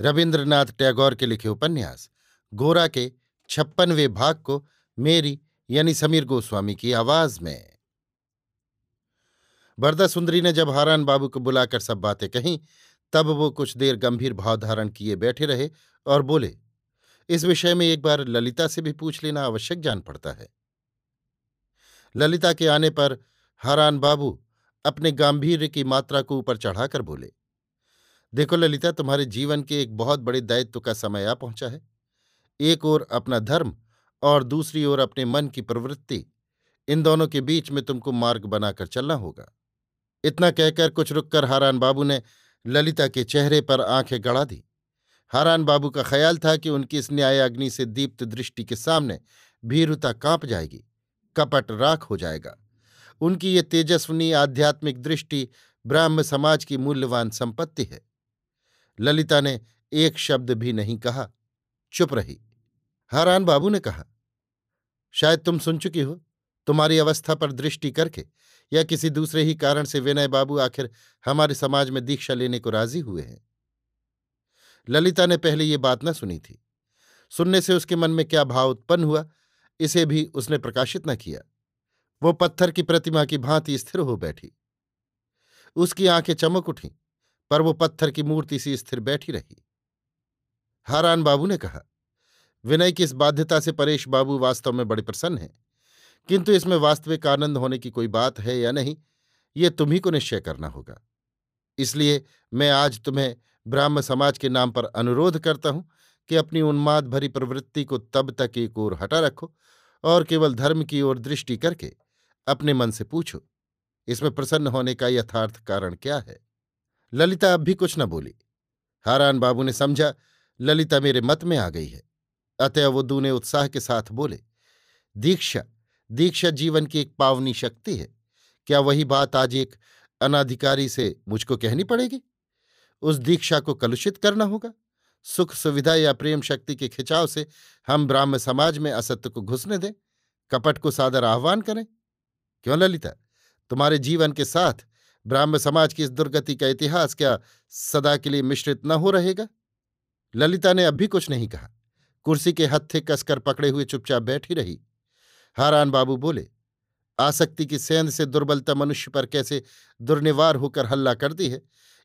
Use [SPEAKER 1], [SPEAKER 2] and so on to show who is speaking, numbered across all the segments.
[SPEAKER 1] रविन्द्रनाथ टैगोर के लिखे उपन्यास, गोरा के छप्पनवे भाग को मेरी यानी समीर गोस्वामी की आवाज़ में। बरदा सुंदरी ने जब हारान बाबू को बुलाकर सब बातें कहीं, तब वो कुछ देर गंभीर भाव धारण किए बैठे रहे और बोले, इस विषय में एक बार ललिता से भी पूछ लेना आवश्यक जान पड़ता है। ललिता के आने पर हारान बाबू अपने गांधीर्य की मात्रा को ऊपर चढ़ाकर बोले देखो ललिता, तुम्हारे जीवन के एक बहुत बड़े दायित्व का समय आ पहुँचा है। एक ओर अपना धर्म और दूसरी ओर अपने मन की प्रवृत्ति, इन दोनों के बीच में तुमको मार्ग बनाकर चलना होगा। इतना कहकर कुछ रुककर हारान बाबू ने ललिता के चेहरे पर आँखें गड़ा दी। हारान बाबू का ख्याल था कि उनकी इस न्याय अग्नि से दीप्त दृष्टि के सामने भीरुता काँप जाएगी, कपट राख हो जाएगा। उनकी ये तेजस्वनी आध्यात्मिक दृष्टि ब्राह्म समाज की मूल्यवान संपत्ति है। ललिता ने एक शब्द भी नहीं कहा। चुप रही। हारान बाबू ने कहा, शायद तुम सुन चुकी हो, तुम्हारी अवस्था पर दृष्टि करके, या किसी दूसरे ही कारण से विनय बाबू आखिर हमारे समाज में दीक्षा लेने को राज़ी हुए हैं? ललिता ने पहले ये बात न सुनी थी। सुनने से उसके मन में क्या भाव उत्पन्न हुआ, इसे भी उसने प्रकाशित न किया। वो पत्थर की प्रतिमा की भांति स्थिर हो बैठी। उसकी आँखें चमक उठीं। पर वो पत्थर की मूर्ति सी स्थिर बैठी रही। हारान बाबू ने कहा, विनय की इस बाध्यता से परेश बाबू वास्तव में बड़े प्रसन्न हैं। किंतु इसमें वास्तविक आनंद होने की कोई बात है या नहीं, ये तुम्ही को निश्चय करना होगा। इसलिए मैं आज तुम्हें ब्राह्म समाज के नाम पर अनुरोध करता हूँ कि अपनी उन्माद भरी प्रवृत्ति को तब तक एक ओर हटा रखो और केवल धर्म की ओर दृष्टि करके अपने मन से पूछो। इसमें प्रसन्न होने का यथार्थ कारण क्या है? ललिता अब भी कुछ न बोली। हारान बाबू ने समझा, ललिता मेरे मत में आ गई है। अतः वो दूने उत्साह के साथ बोले, दीक्षा दीक्षा जीवन की एक पावनी शक्ति है। क्या वही बात आज एक अनाधिकारी से मुझको कहनी पड़ेगी? उस दीक्षा को कलुषित करना होगा। सुख सुविधा या प्रेम शक्ति के खिंचाव से हम ब्राह्म समाज में असत्य को घुसने दें। कपट को सादर आह्वान करें। क्यों ललिता? तुम्हारे जीवन के साथ ब्राह्म समाज की इस दुर्गति का इतिहास क्या सदा के लिए मिश्रित न हो रहेगा? ललिता ने अब भी कुछ नहीं कहा। कुर्सी के हत्थे कसकर पकड़े हुए चुपचाप बैठी रही। हारान बाबू बोले, आसक्ति की सेंध से दुर्बलता मनुष्य पर कैसे दुर्निवार होकर हल्ला करती है,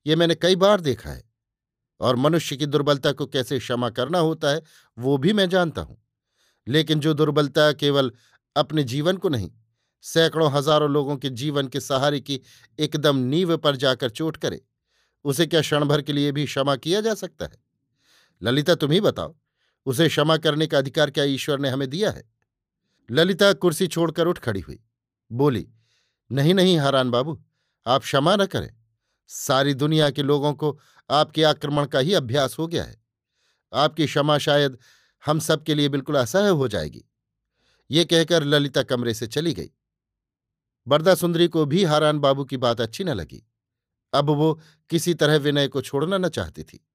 [SPEAKER 1] ये मैंने कई बार देखा है। और मनुष्य की दुर्बलता को कैसे क्षमा करना होता है, वो भी मैं जानता हूँ। लेकिन जो दुर्बलता केवल अपने जीवन को नहीं सैकड़ों हज़ारों लोगों के जीवन के सहारे की एकदम नींव पर जाकर चोट करे। उसे क्या क्षण भर के लिए भी क्षमा किया जा सकता है? ललिता, तुम ही बताओ, उसे क्षमा करने का अधिकार क्या ईश्वर ने हमें दिया है? ललिता कुर्सी छोड़कर उठ खड़ी हुई। बोली, नहीं नहीं, हारान बाबू, आप क्षमा न करें। सारी दुनिया के लोगों को आपके आक्रमण का ही अभ्यास हो गया है। आपकी क्षमा शायद हम सब के लिए बिल्कुल असह्य हो जाएगी। ये कहकर ललिता कमरे से चली गई। बरदा सुंदरी को भी हारान बाबू की बात अच्छी न लगी। अब वो किसी तरह विनय को छोड़ना न चाहती थी।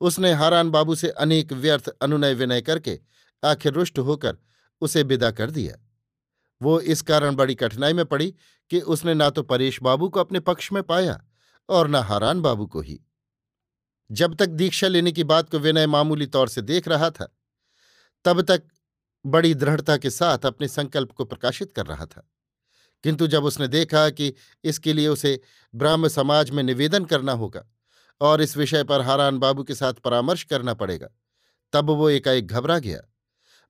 [SPEAKER 1] उसने हारान बाबू से अनेक व्यर्थ अनुनय विनय करके आखिर रुष्ट होकर उसे विदा कर दिया। वो इस कारण बड़ी कठिनाई में पड़ी कि उसने ना तो परेश बाबू को अपने पक्ष में पाया और न हारान बाबू को ही। जब तक दीक्षा लेने की बात को विनय मामूली तौर से देख रहा था, तब तक बड़ी दृढ़ता के साथ अपने संकल्प को प्रकाशित कर रहा था। किंतु जब उसने देखा कि इसके लिए उसे ब्राह्म समाज में निवेदन करना होगा और इस विषय पर हारान बाबू के साथ परामर्श करना पड़ेगा, तब वो एकाएक घबरा गया।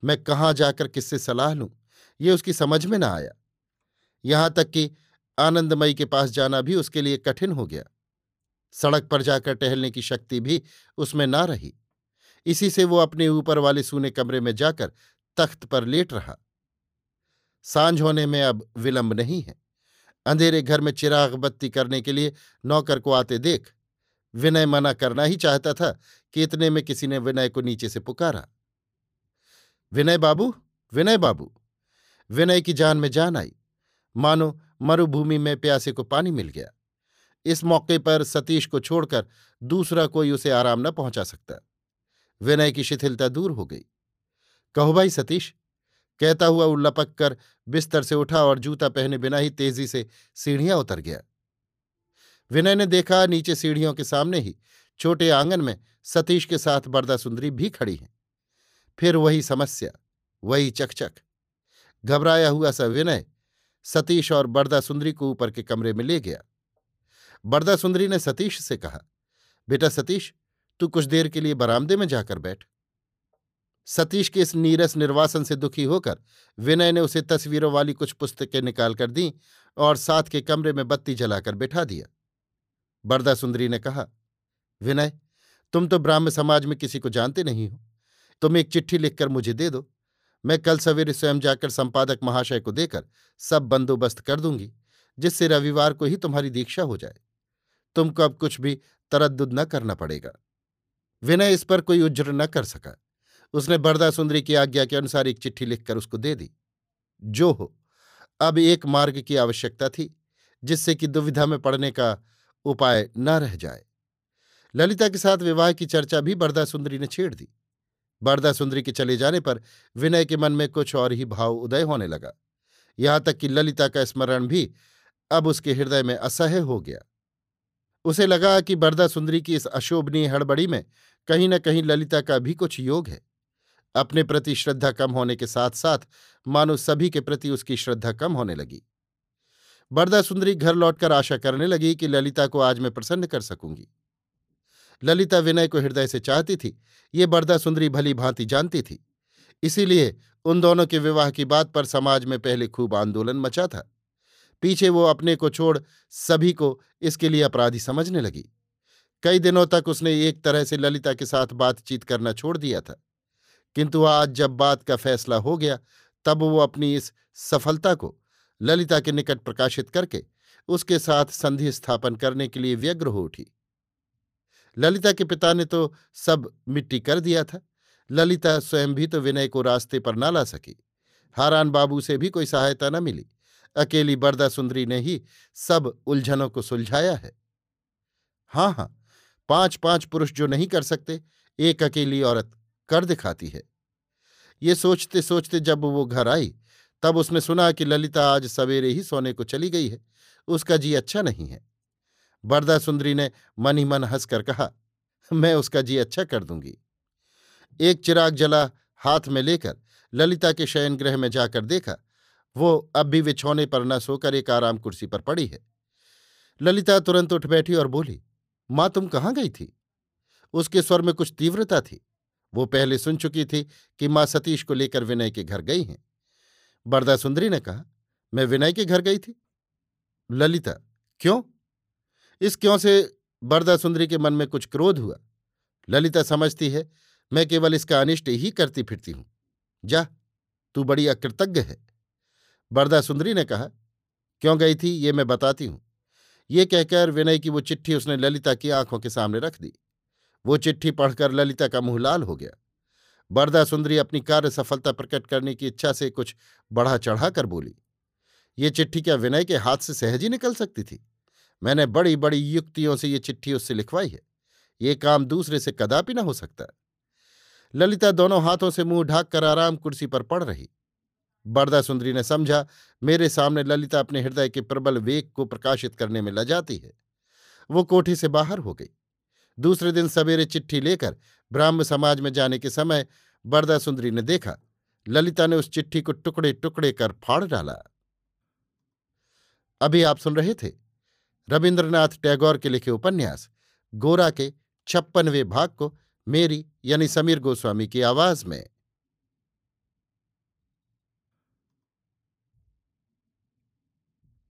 [SPEAKER 1] मैं कहाँ जाकर किससे सलाह लूँ? ये उसकी समझ में न आया। यहाँ तक कि आनंदमयी के पास जाना भी उसके लिए कठिन हो गया। सड़क पर जाकर टहलने की शक्ति भी उसमें ना रही। इसी से वो अपने ऊपर वाले सूने कमरे में जाकर तख्त पर लेट रहा। साँझ होने में अब विलंब नहीं है। अंधेरे घर में चिराग बत्ती करने के लिए नौकर को आते देख, विनय मना करना ही चाहता था कि इतने में किसी ने विनय को नीचे से पुकारा। विनय बाबू विनय बाबू। विनय की जान में जान आई। मानो मरुभूमि में प्यासे को पानी मिल गया। इस मौके पर सतीश को छोड़कर दूसरा कोई उसे आराम न पहुँचा सकता। विनय की शिथिलता दूर हो गई। कहो भाई सतीश कहता हुआ वो लपक कर बिस्तर से उठा और जूता पहने बिना ही तेज़ी से सीढ़ियाँ उतर गया। विनय ने देखा नीचे सीढ़ियों के सामने ही छोटे आँगन में सतीश के साथ बरदा सुंदरी भी खड़ी है। फिर वही समस्या, वही चकचक। घबराया हुआ सा विनय सतीश और बरदा सुंदरी को ऊपर के कमरे में ले गया। बरदा सुंदरी ने सतीश से कहा, बेटा सतीश, तू कुछ देर के लिए बरामदे में जाकर बैठ। सतीश के इस नीरस निर्वासन से दुखी होकर विनय ने उसे तस्वीरों वाली कुछ पुस्तकें निकालकर दी और साथ के कमरे में बत्ती जलाकर बिठा दिया। बरदा सुंदरी ने कहा, विनय, तुम तो ब्राह्म समाज में किसी को जानते नहीं हो। तुम एक चिट्ठी लिखकर मुझे दे दो। मैं कल सवेरे स्वयं जाकर संपादक महाशय को देकर सब बंदोबस्त कर दूँगी, जिससे रविवार को ही तुम्हारी दीक्षा हो जाए। तुमको अब कुछ भी तरद्दुद न करना पड़ेगा। विनय इस पर कोई उज्र न कर सका। उसने बरदा सुंदरी की आज्ञा के अनुसार एक चिट्ठी लिखकर उसको दे दी। जो हो, अब एक मार्ग की आवश्यकता थी, जिससे कि दुविधा में पड़ने का उपाय न रह जाए। ललिता के साथ विवाह की चर्चा भी बरदा सुंदरी ने छेड़ दी। बरदा सुंदरी के चले जाने पर विनय के मन में कुछ और ही भाव उदय होने लगा। यहाँ तक कि ललिता का स्मरण भी अब उसके हृदय में असह्य हो गया। उसे लगा कि बरदा सुंदरी की इस अशोभनीय हड़बड़ी में कहीं न कहीं ललिता का भी कुछ योग है। अपने प्रति श्रद्धा कम होने के साथ साथ मानो सभी के प्रति उसकी श्रद्धा कम होने लगी। बरदा सुंदरी घर लौटकर आशा करने लगी कि ललिता को आज मैं प्रसन्न कर सकूँगी। ललिता विनय को हृदय से चाहती थी, ये बरदा सुंदरी भली भांति जानती थी। इसीलिए उन दोनों के विवाह की बात पर समाज में पहले खूब आंदोलन मचा था। पीछे वो अपने को छोड़ सभी को इसके लिए अपराधी समझने लगी। कई दिनों तक उसने एक तरह से ललिता के साथ बातचीत करना छोड़ दिया था। किंतु आज जब बात का फैसला हो गया, तब वो अपनी इस सफलता को ललिता के निकट प्रकाशित करके उसके साथ संधि स्थापन करने के लिए व्यग्र हो उठी। ललिता के पिता ने तो सब मिट्टी कर दिया था। ललिता स्वयं भी तो विनय को रास्ते पर ना ला सकी। हारान बाबू से भी कोई सहायता न मिली। अकेली बरदा सुंदरी ने ही सब उलझनों को सुलझाया है। हाँ हाँ पाँच पाँच पुरुष जो नहीं कर सकते, एक अकेली औरत कर दिखाती है। ये सोचते सोचते जब वो घर आई, तब उसने सुना कि ललिता आज सवेरे ही सोने को चली गई है। उसका जी अच्छा नहीं है। बरदा सुंदरी ने मन ही मन हंसकर कहा, मैं उसका जी अच्छा कर दूँगी। एक चिराग जला हाथ में लेकर ललिता के शयन गृह में जाकर देखा, वो अब भी बिछौने पर न सोकर एक आराम कुर्सी पर पड़ी है। ललिता तुरंत उठ बैठी और बोली, माँ, तुम कहाँ गई थी? उसके स्वर में कुछ तीव्रता थी। वो पहले सुन चुकी थी कि माँ सतीश को लेकर विनय के घर गई हैं। बरदा सुंदरी ने कहा, मैं विनय के घर गई थी? ललिता, क्यों? इस क्यों से बरदा सुंदरी के मन में कुछ क्रोध हुआ? ललिता समझती है, मैं केवल इसका अनिष्ट ही करती फिरती हूँ। जा, तू बड़ी अकृतज्ञ है। बरदा सुंदरी ने कहा, क्यों गई थी, ये मैं बताती हूँ। ये कहकर विनय की वो चिट्ठी उसने ललिता की आँखों के सामने रख दी। वो चिट्ठी पढ़कर ललिता का मुँह लाल हो गया। बरदा सुंदरी अपनी कार्य सफलता प्रकट करने की इच्छा से कुछ बढ़ा चढ़ा कर बोली, ये चिट्ठी क्या विनय के हाथ से सहज ही निकल सकती थी? मैंने बड़ी बड़ी युक्तियों से ये चिट्ठी उससे लिखवाई है। ये काम दूसरे से कदापि न हो सकता। ललिता दोनों हाथों से मुँह ढाक कर आराम कुर्सी पर पड़ रही। बरदा सुंदरी ने समझा, मेरे सामने ललिता अपने हृदय के प्रबल वेग को प्रकाशित करने में लजाती है। वो कोठी से बाहर हो गई। दूसरे दिन सवेरे चिट्ठी लेकर ब्राह्म समाज में जाने के समय बरदा सुंदरी ने देखा, ललिता ने उस चिट्ठी को टुकड़े टुकड़े कर फाड़ डाला। अभी आप सुन रहे थे रविन्द्रनाथ टैगोर के लिखे उपन्यास, गोरा के छप्पनवे भाग को मेरी यानी समीर गोस्वामी की आवाज़ में।